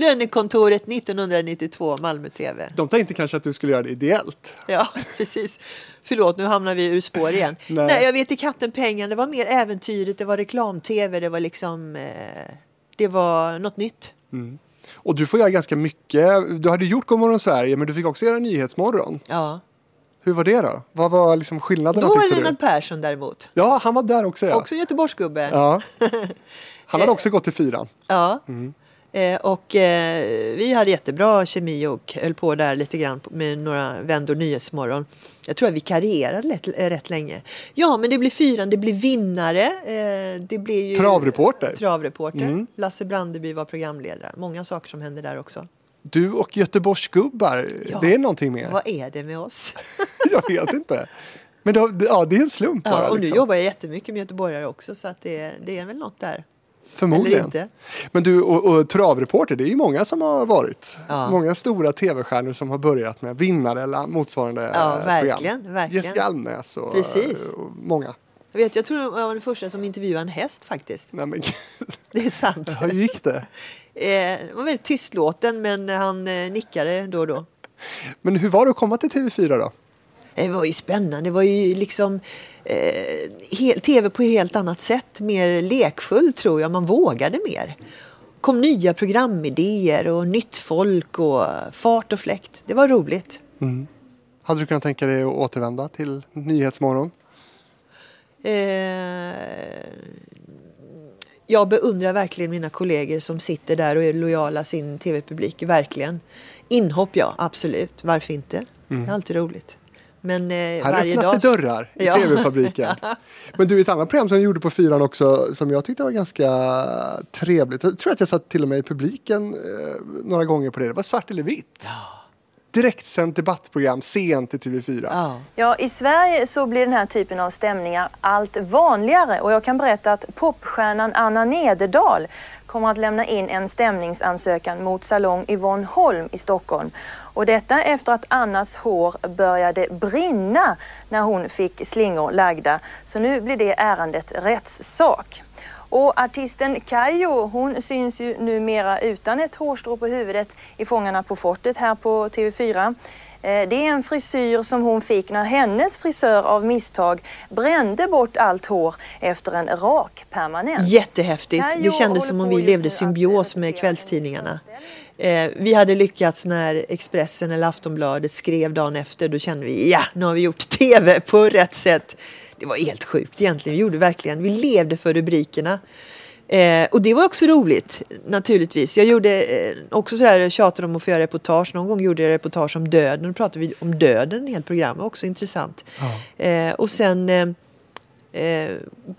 Lönekontoret 1992, Malmö TV. De tänkte kanske att du skulle göra det ideellt. Ja, [LAUGHS] precis. Förlåt, nu hamnar vi ur spår igen. [LAUGHS] Nej. Nej. jag vet i katten pengar. Det var mer äventyrligt, det var reklam-tv, det var liksom... Eh, det var något nytt. Och du får göra ganska mycket. Du hade gjort Godmorgon Sverige, men du fick också göra Nyhetsmorgon. Ja. Hur var det då? Vad var liksom skillnaderna Då var? Lennart Persson däremot. Ja, han var där också. Ja. Också Göteborgsgubbe. Ja. [LAUGHS] Han hade också gått till fyran. Ja. Mm. Eh, och eh, vi hade jättebra kemi och höll på där lite grann med några vändor Nyhetsmorgon. Jag tror jag vikarierade rätt, eh, rätt länge. Ja, men det blir fyran, det blir vinnare. Eh, det blir ju Travreporter. Travreporter. Mm. Lasse Brandeby var programledare. Många saker som hände där också. Du och Göteborgsgubbar, Ja. det är någonting mer. Vad är det med oss? [LAUGHS] Jag vet inte. Men då, ja, det är en slump bara. ja, och nu liksom. jobbar jag jättemycket med göteborgare också så att det, det är väl något där. Förmodligen. Men du, och, och travreporter, det är ju många som har varit. Ja. Många stora tv-stjärnor som har börjat med vinnare eller motsvarande Ja, verkligen, program. verkligen. Jessica Almnäs och, och många. Jag, vet, jag tror jag var den första som intervjuade en häst faktiskt. Nej, men, [LAUGHS] Det är sant. hur gick det? [LAUGHS] Eh, det var väldigt tystlåten men han eh, nickade då och då. Men hur var det att komma till TV4 då? Det var ju spännande. Det var ju liksom eh, tv på ett helt annat sätt. Mer lekfull tror jag. Man vågade mer. kom nya programidéer och nytt folk och fart och fläkt. Det var roligt. Hade du kunnat tänka dig att återvända till Nyhetsmorgon? Eh, jag beundrar verkligen mina kollegor som sitter där och är lojala sin tv-publik. Verkligen. Inhopp, ja, absolut. Varför inte? Det är alltid roligt. Men eh, Här varje öppnas dag... det dörrar i Ja. TV-fabriken. [LAUGHS] Men du, ett annat program som jag gjorde på fyran också som jag tyckte var ganska trevligt. Jag tror att jag satt till och med i publiken eh, några gånger på det. Det var Svart eller vitt. Direktsänt debattprogram sent i TV4. Ja. Ja, i Sverige så blir den här typen av stämningar allt vanligare och jag kan berätta att popstjärnan Anna Nederdal kommer att lämna in en stämningsansökan mot Salong Yvonne Holm i Stockholm. Och detta efter att Annas hår började brinna när hon fick slingor lagda. Så nu blir det ärendet rättssak. Och artisten Kayo, hon syns ju numera utan ett hårstrå på huvudet i Fångarna på fortet här på TV4. Eh, Det är en frisyr som hon fick när hennes frisör av misstag brände bort allt hår efter en rak permanent. Jättehäftigt. Det kändes som om vi levde symbios med kvällstidningarna. Eh, vi hade lyckats när Expressen eller Aftonbladet skrev dagen efter. Då kände vi ja, nu har vi gjort [LAUGHS] TV på rätt sätt. Det var helt sjukt egentligen. Vi gjorde verkligen, vi levde för rubrikerna. Eh, och det var också roligt naturligtvis. Jag gjorde eh, också sådär, tjatade om att få göra reportage. Någon gång gjorde jag reportage om döden. Då pratade vi om döden i helt program. Också intressant. Eh, och sen eh, eh,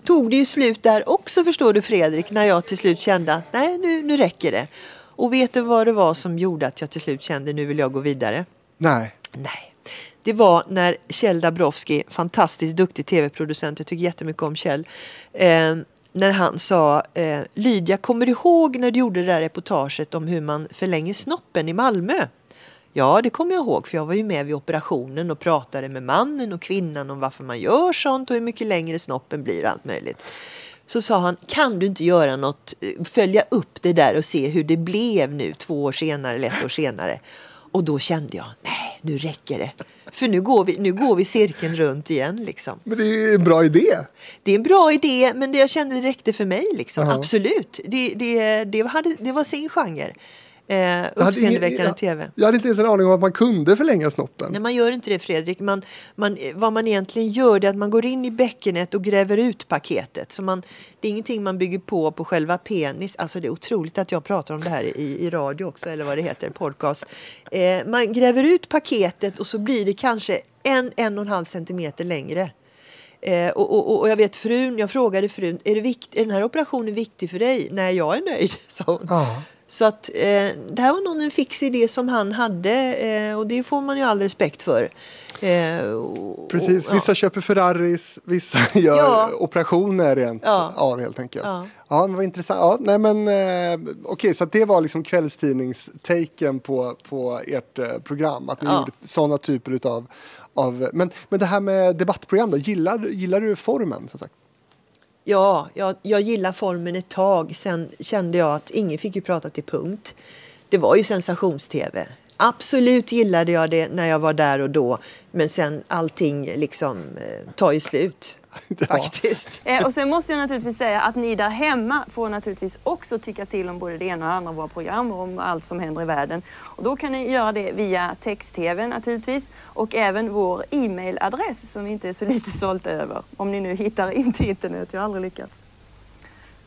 tog det ju slut där också förstår du Fredrik. När jag till slut kände att nej nu, nu räcker det. Och vet du vad det var som gjorde att jag till slut kände nu vill jag gå vidare? Nej. Nej. Det var när Kjell Dabrowski, fantastiskt duktig tv-producent, jag tycker jättemycket om Kjell. När han sa eh, Lydia, kommer du ihåg när du gjorde det där reportaget om hur man förlänger snoppen i Malmö? Ja, det kommer jag ihåg för jag var ju med vid operationen och pratade med mannen och kvinnan om varför man gör sånt och hur mycket längre snoppen blir och allt möjligt. Så sa han, kan du inte göra något, eh, följa upp det där och se hur det blev nu två år senare eller ett år senare. Och då kände jag, nej, nu räcker det. För nu går vi, nu går vi cirkeln runt igen liksom. Men det är en bra idé. Det är en bra idé, men det jag kände det räckte för mig. Liksom. Jaha. Absolut. Det, det, det, hade, det var sin genre. Eh, Jag hade ingen- uppseendeväckande jag- tv. Jag hade inte ens en aning om att man kunde förlänga snoppen. Nej, man gör inte det Fredrik. Man, man, vad man egentligen gör är att man går in i bäckenet och gräver ut paketet. Så man, det är ingenting man bygger på på själva penis. Alltså det är otroligt att jag pratar om det här i, i radio också, eller vad det heter, podcast. Eh, man gräver ut paketet och så blir det kanske en, en och en halv centimeter längre. Eh, och, och, och jag vet frun, jag frågade frun, är, det vikt, är den här operationen viktig för dig? Nej, jag är nöjd, [LAUGHS] sa hon. Ja. Så att eh, det här var nog en fix idé som han hade eh, och det får man ju all respekt för. Eh, och, Precis, och, vissa köper Ferraris, vissa [LAUGHS] gör Ja. operationer rent Ja. av helt enkelt. Ja. Ja. men vad intressant. Ja, nej men eh, okej, så det var liksom kvällstidningstaken på, på ert eh, program, att ni Ja. gjorde sådana typer utav av, men, men det här med debattprogram då, gillar, gillar du formen? Så sagt? Ja, jag, jag gillar formen ett tag. Sen kände jag att ingen fick ju prata till punkt. Det var ju sensations-tv. Absolut gillade jag det när jag var där och då. Men sen allting liksom eh, tar ju slut. [LAUGHS] Ja. Faktiskt. Eh, och sen måste jag naturligtvis säga att ni där hemma får naturligtvis också tycka till om både det ena och det andra av våra program och om allt som händer i världen. Och då kan ni göra det via text-tv naturligtvis och även vår e-mailadress som vi inte är så lite stolta över. Om ni nu hittar in till internet, jag har aldrig lyckats.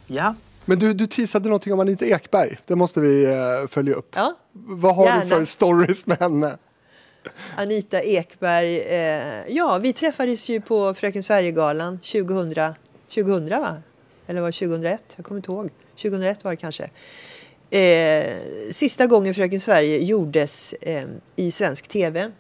Ja, Men du, du teasade någonting om Anita Ekberg, det måste vi eh, följa upp. Ja. Vad har du Gärna. för stories med henne? Anita Ekberg. Eh, ja, vi träffades ju på Fröken Sverige-galan 2000, 2000 va? Eller var det 2001? Jag kommer inte ihåg. 2001 var det kanske. Eh, sista gången Fröken Sverige gjordes eh, i svensk tv.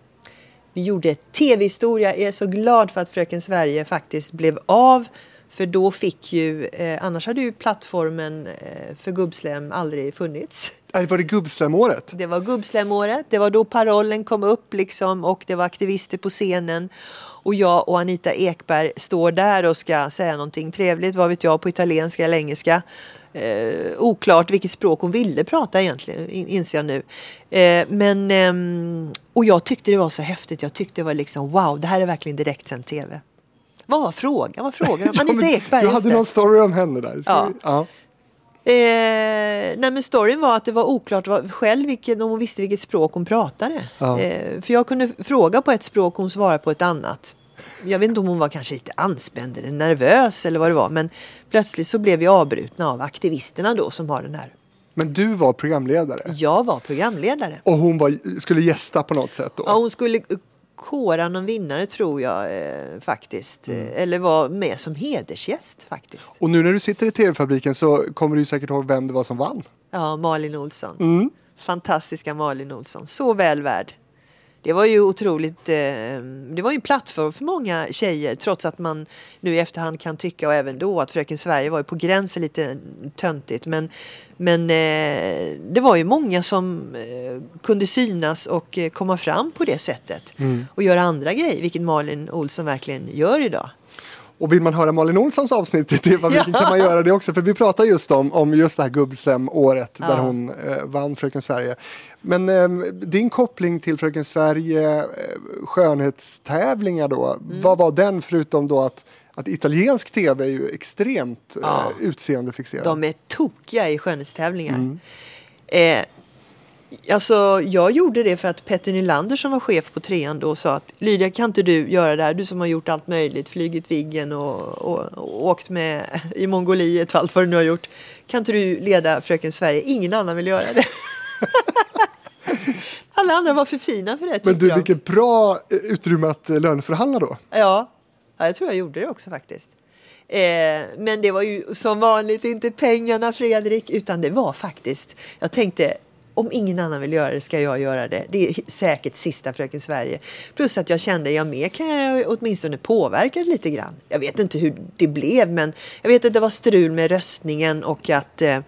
Vi gjorde tv-historia. Jag är så glad för att Fröken Sverige faktiskt blev av. För då fick ju, eh, annars hade ju plattformen eh, för gubbslem aldrig funnits. Var det gubbslemåret? Det var gubbslemåret, det var då parollen kom upp liksom och det var aktivister på scenen. Och jag och Anita Ekberg står där och ska säga någonting trevligt, vad vet jag, på italienska eller engelska. Eh, oklart vilket språk hon ville prata egentligen, in- inser jag nu. Eh, men, ehm, och jag tyckte det var så häftigt, jag tyckte det var liksom wow, det här är verkligen direktsänd tv. Vad var frågan? Vad frågan? [LAUGHS] Ja, Anita Ekberg, du hade det. någon story om henne där. Ja. ja. Eh, nej men storyn var att det var oklart vad, själv vilken, om hon visste vilket språk hon pratade. Ja. Eh, för jag kunde fråga på ett språk och hon svarade på ett annat. Jag vet inte om hon var kanske lite anspänd eller nervös eller vad det var. Men plötsligt så blev vi avbrutna av aktivisterna då som har den här. Men du var programledare Jag var programledare. och hon var, skulle gästa på något sätt då? Ja, hon skulle kora någon vinnare tror jag eh, faktiskt. Mm. Eh, Eller var med som hedersgäst faktiskt. Och nu när du sitter i tv-fabriken så kommer du säkert ihåg vem det var som vann. Ja, Malin Olsson. Mm. Fantastiska Malin Olsson. Så väl värd. Det var ju otroligt, eh, det var en plattform för många tjejer trots att man nu i efterhand kan tycka och även då att Fröken Sverige var ju på gränsen lite töntigt. Men, men eh, det var ju många som eh, kunde synas och komma fram på det sättet. Och göra andra grejer, vilket Malin Olsson verkligen gör idag. Och vill man höra Malin Olssons avsnitt i TV-fabriken kan man göra det också. För vi pratar just om, om just det här gubbslem-året där Ja. hon eh, vann Fröken Sverige. Men eh, din koppling till Fröken Sverige, eh, skönhetstävlingar då, Mm. vad var den förutom då att, att italiensk tv är ju extremt Ja. eh, utseendefixerad? De är tokiga i skönhetstävlingar. Eh, alltså, jag gjorde det för att Petter Nylander som var chef på trean då sa att Lydia kan inte du göra det här? Du som har gjort allt möjligt, flygit Viggen och, och, och åkt med [LAUGHS] i Mongoliet och allt vad du nu har gjort. Kan inte du leda Fröken Sverige? Ingen annan vill göra det. [LAUGHS] Alla andra var för fina för det Men du, jag. vilket bra eh, utrymme att eh, löneförhandla då. Ja, ja, jag tror jag gjorde det också faktiskt. Eh, men det var ju som vanligt inte pengarna Fredrik, utan det var faktiskt, jag tänkte om ingen annan vill göra det ska jag göra det. Det är säkert sista Fröken Sverige. Plus att jag kände, jag med kan jag åtminstone påverka det lite grann. Jag vet inte hur det blev men jag vet att det var strul med röstningen och att eh,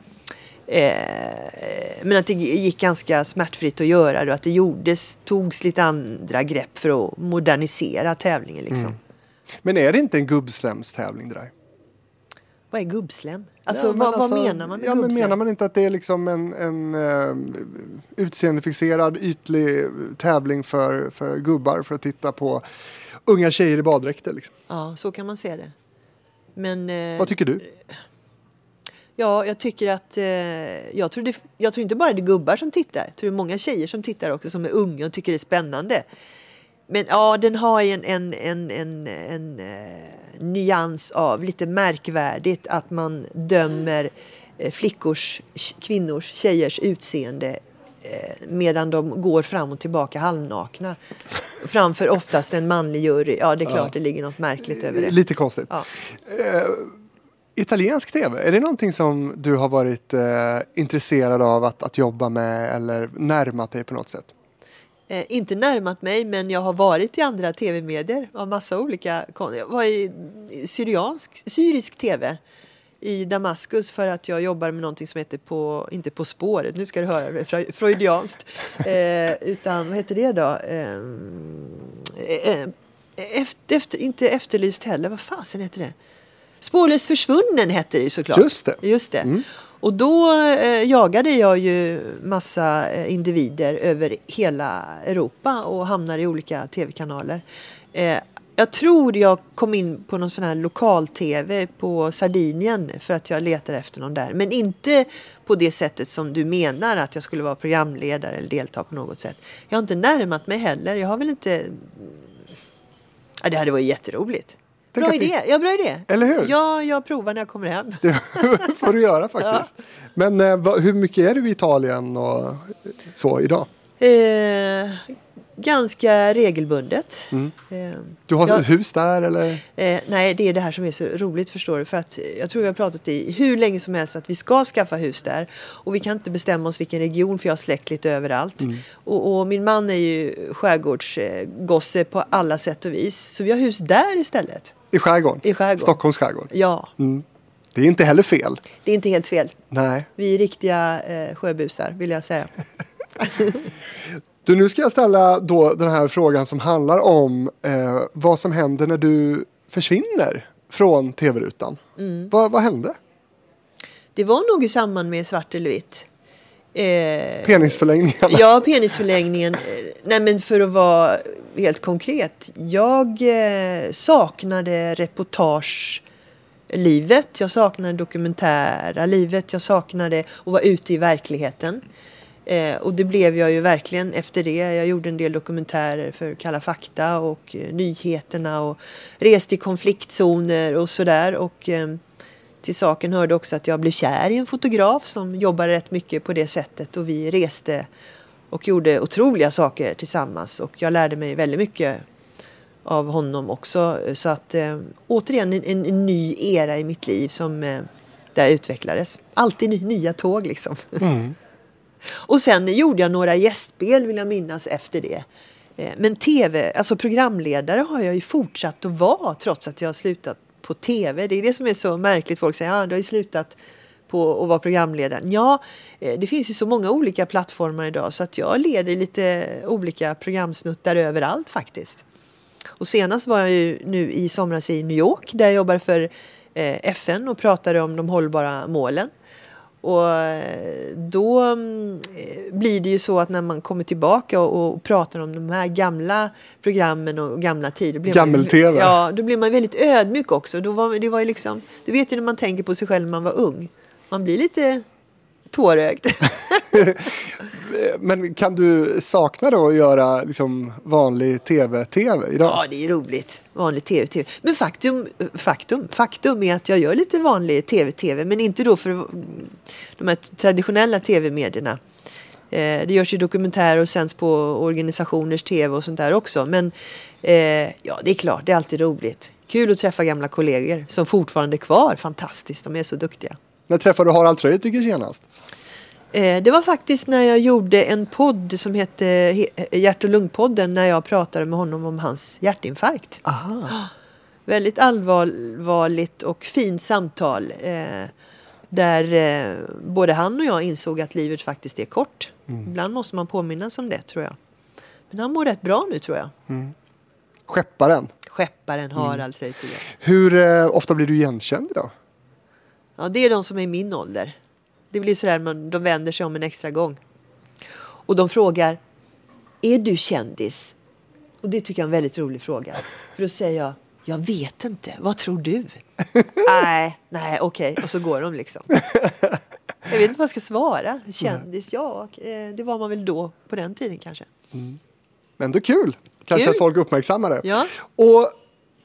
Eh, men att det gick ganska smärtfritt att göra det och att det gjordes, togs lite andra grepp för att modernisera tävlingen. Liksom. Mm. Men är det inte en gubbslemstävling det där? Vad är gubbslem? Alltså, Ja, men vad, alltså, vad menar man med ja, men gubbslem? Menar man inte att det är liksom en, en uh, utseendefixerad ytlig tävling för, för gubbar för att titta på unga tjejer i baddräkter? Liksom. Ja, så kan man se det. Men, eh, Vad tycker du? Ja, jag tycker att... Eh, jag, tror det, jag tror inte bara det är gubbar som tittar. Jag tror det är många tjejer som tittar också som är unga och tycker det är spännande. Men ja, den har ju en, en, en, en, en eh, nyans av lite märkvärdigt att man dömer eh, flickors, kvinnors, tjejers utseende eh, medan de går fram och tillbaka halvnakna. Framför oftast en manlig jury. Ja, det är klart det ligger något märkligt över det. Lite konstigt. Ja. Italiensk tv, är det någonting som du har varit eh, intresserad av att, att jobba med eller närmat dig på något sätt? Eh, inte närmat mig, men jag har varit i andra tv-medier av massa olika. Jag var i syriansk, syrisk tv i Damaskus för att jag jobbar med någonting som heter på, inte På spåret, nu ska du höra, freudianskt. [LAUGHS] Eh, utan vad heter det då? Eh, eh, efter, inte Efterlyst heller, vad fasen heter det? Spårlöst försvunnen hette det såklart. Just det. Just det. Och då eh, jagade jag ju massa eh, individer över hela Europa och hamnade i olika tv-kanaler. Eh, jag tror jag kom in på någon sån här lokal-tv på Sardinien för att jag letade efter någon där. Men inte på det sättet som du menar att jag skulle vara programledare eller delta på något sätt. Jag har inte närmat mig heller. Jag har väl inte... Ja, det hade varit jätteroligt. Bra det- idé. Ja, bra idé. Eller hur? Ja, jag provar när jag kommer hem. Det [LAUGHS] får du göra [LAUGHS] faktiskt. Men eh, hur mycket är du i Italien och så idag? Eh, ganska regelbundet. Mm. Eh, Du har Ja. ett hus där eller? eh, nej, det är det här som är så roligt förstår du. För att jag tror vi har pratat i hur länge som helst att vi ska skaffa hus där. Och vi kan inte bestämma oss vilken region för jag har släkt lite överallt. Mm. Och, och min man är ju skärgårdsgosse på alla sätt och vis. Så vi har hus där istället. I skärgården? I skärgården. Stockholms skärgård? Ja, Det är inte heller fel. det är inte helt fel. Nej. Vi är riktiga eh, sjöbusar vill jag säga. [LAUGHS] Du, nu ska jag ställa då den här frågan som handlar om eh, vad som händer när du försvinner från tv-rutan. Mm. Vad, vad hände? Det var nog i samband med Svart eller vitt. Eh, Penisförlängningarna? Ja, penisförlängningen. eh, Nej, men för att vara helt konkret. Jag eh, saknade reportagelivet. Jag saknade dokumentära livet. Jag saknade att vara ute i verkligheten. Eh, och det blev jag ju verkligen efter det. Jag gjorde en del dokumentärer för Kalla fakta och eh, nyheterna och reste i konfliktzoner och sådär. Och eh, till saken hörde också att jag blev kär i en fotograf som jobbade rätt mycket på det sättet och vi reste och gjorde otroliga saker tillsammans och jag lärde mig väldigt mycket av honom också. Så att eh, återigen en, en, en ny era i mitt liv som eh, där utvecklades. Alltid ny, nya tåg liksom. [LAUGHS] Och sen gjorde jag några gästspel vill jag minnas efter det. Eh, Men tv, alltså programledare har jag ju fortsatt att vara trots att jag har slutat på tv. Det är det som är så märkligt. Folk säger att ah, du har ju slutat på att vara programledare. Ja, eh, det finns ju så många olika plattformar idag så att jag leder lite olika programsnuttar överallt faktiskt. Och senast var jag ju nu i somras i New York där jag jobbar för eh, FN och pratade om de hållbara målen. Och eh, då mm, eh, blir det ju så att när man kommer tillbaka och, och pratar om de här gamla programmen och gamla tider. blir man ju- Gammel-tv. Ja, då blir man väldigt ödmjuk också. Då var, det var ju liksom, du vet ju när man tänker på sig själv när man var ung. Man blir lite tårögd. [LAUGHS] Men kan du sakna då att göra liksom, vanlig tv-tv idag? Ja, det är roligt. Vanlig tv-tv. Men faktum, faktum, faktum är att jag gör lite vanlig tv-tv, men inte då för de här traditionella tv-medierna. Eh, det görs ju dokumentärer och sänds på organisationers tv och sånt där också. Men eh, ja, det är klart, det är alltid roligt. Kul att träffa gamla kollegor som fortfarande är kvar. Fantastiskt, de är så duktiga. När träffade du Harald Treutiger senast? Eh, Det var faktiskt när jag gjorde en podd som hette He- Hjärt och lungpodden när jag pratade med honom om hans hjärtinfarkt. Aha. [GASPS] Väldigt allvarligt och fint samtal eh, där eh, både han och jag insåg att livet faktiskt är kort. Ibland måste man påminnas om det tror jag. Men han mår rätt bra nu tror jag. Skepparen. Skepparen Harald Treutiger. Hur ofta blir du igenkänd idag? Ja, det är de som är i min ålder. Det blir sådär man, de vänder sig om en extra gång. Och de frågar, är du kändis? Och det tycker jag är en väldigt rolig fråga. För då säger jag, jag vet inte, vad tror du? [LAUGHS] nej, nej, okej. Och så går de liksom. Jag vet inte vad jag ska svara. Kändis, ja, eh, det var man väl då på den tiden kanske. Men ändå kul. Kanske Kul. att folk uppmärksammar det. Ja. Och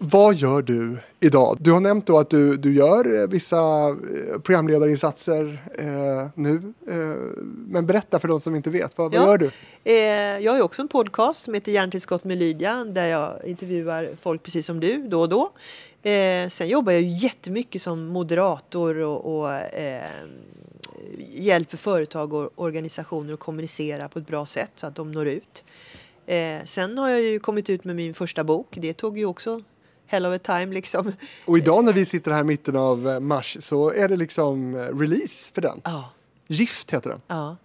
vad gör du idag? Du har nämnt då att du, du gör eh, vissa eh, programledarinsatser eh, nu. Eh, men berätta för de som inte vet, vad, vad Ja. gör du? Eh, jag har också en podcast som heter Hjärntillskott med Lydia där jag intervjuar folk precis som du då och då. Eh, sen jobbar jag ju jättemycket som moderator och, och hjälper företag och organisationer att kommunicera på ett bra sätt så att de når ut. Eh, sen har jag ju kommit ut med min första bok. Det tog ju också hell of a time liksom. Och idag när vi sitter här mitten av eh, mars så är det liksom eh, release för den. Ja. Gift heter den. Ja.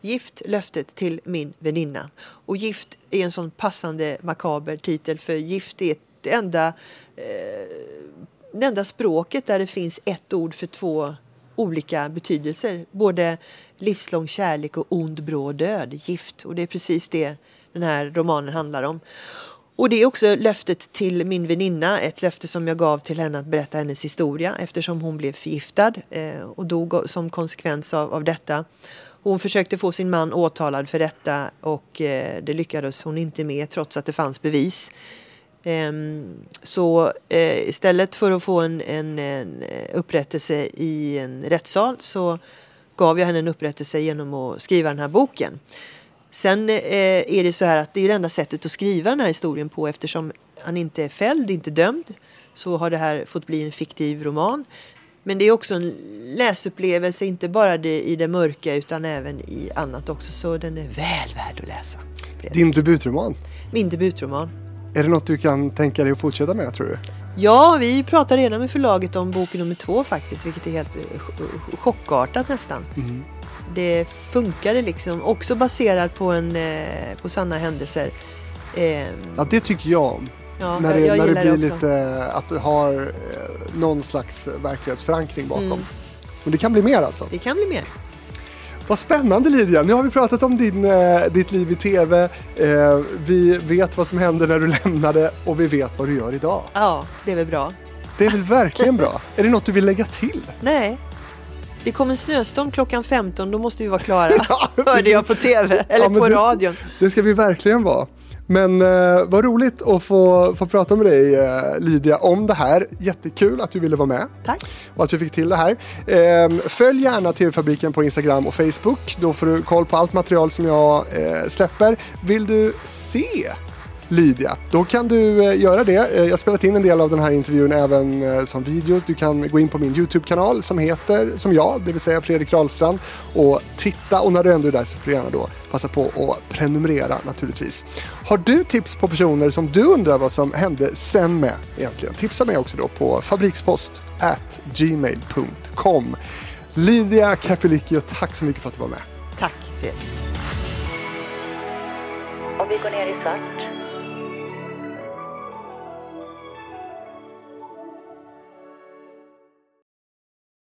Gift löftet till min väninna. Och gift är en sån passande makaber titel för gift är det enda, eh, det enda språket där det finns ett ord för två olika betydelser. Både livslång kärlek och ond bråd död. Gift. Och det är precis det den här romanen handlar om. Och det är också löftet till min väninna, ett löfte som jag gav till henne att berätta hennes historia eftersom hon blev förgiftad eh, och dog som konsekvens av, av detta. Hon försökte få sin man åtalad för detta och eh, det lyckades hon inte med trots att det fanns bevis. Ehm, så eh, istället för att få en, en, en upprättelse i en rättssal så gav jag henne en upprättelse genom att skriva den här boken. Sen eh, är det så här att det är det enda sättet att skriva den här historien på eftersom han inte är fälld, inte dömd. Så har det här fått bli en fiktiv roman. Men det är också en läsupplevelse, inte bara det, i det mörka utan även i annat också. Så den är väl värd att läsa. Din debutroman. Min debutroman. Är det något du kan tänka dig att fortsätta med tror du? Ja, vi pratar redan med förlaget om bok nummer två faktiskt, vilket är helt eh, ch- chockartat nästan. Det funkade liksom, också baserat på, en, eh, på sanna händelser. Eh, Ja, det tycker jag om. ja, när det, jag när det blir det lite, att det har eh, någon slags verklighetsförankring bakom. Mm. Och det kan bli mer alltså. Det kan bli mer. Vad spännande Lydia! Nu har vi pratat om din, eh, ditt liv i TV. Eh, vi vet vad som hände när du lämnade och vi vet vad du gör idag. Ja, det är väl bra. Det är väl verkligen bra? Är det något du vill lägga till? Nej. Det kom en snöstorm klockan 15, då måste vi vara klara. [LAUGHS] Ja, Hörde jag på TV, eller Ja, på det- radion. Det ska vi verkligen vara. Men eh, vad roligt att få, få prata med dig eh, Lydia om det här. Jättekul att du ville vara med Tack. och att vi fick till det här. Eh, följ gärna TV-fabriken på Instagram och Facebook. Då får du koll på allt material som jag eh, släpper. Vill du se Lydia, då kan du eh, göra det. Eh, jag har spelat in en del av den här intervjun även eh, som video. Du kan gå in på min YouTube-kanal som heter som jag, det vill säga Fredrik Rahlstrand och titta och när du ändå är där så får du gärna då passa på att prenumerera naturligtvis. Har du tips på personer som du undrar vad som hände sen med egentligen? Tipsa mig också då på fabrikspost at gmail.com. Lydia Capelicchio, tack så mycket för att du var med. Tack Fredrik. Om vi går ner i svart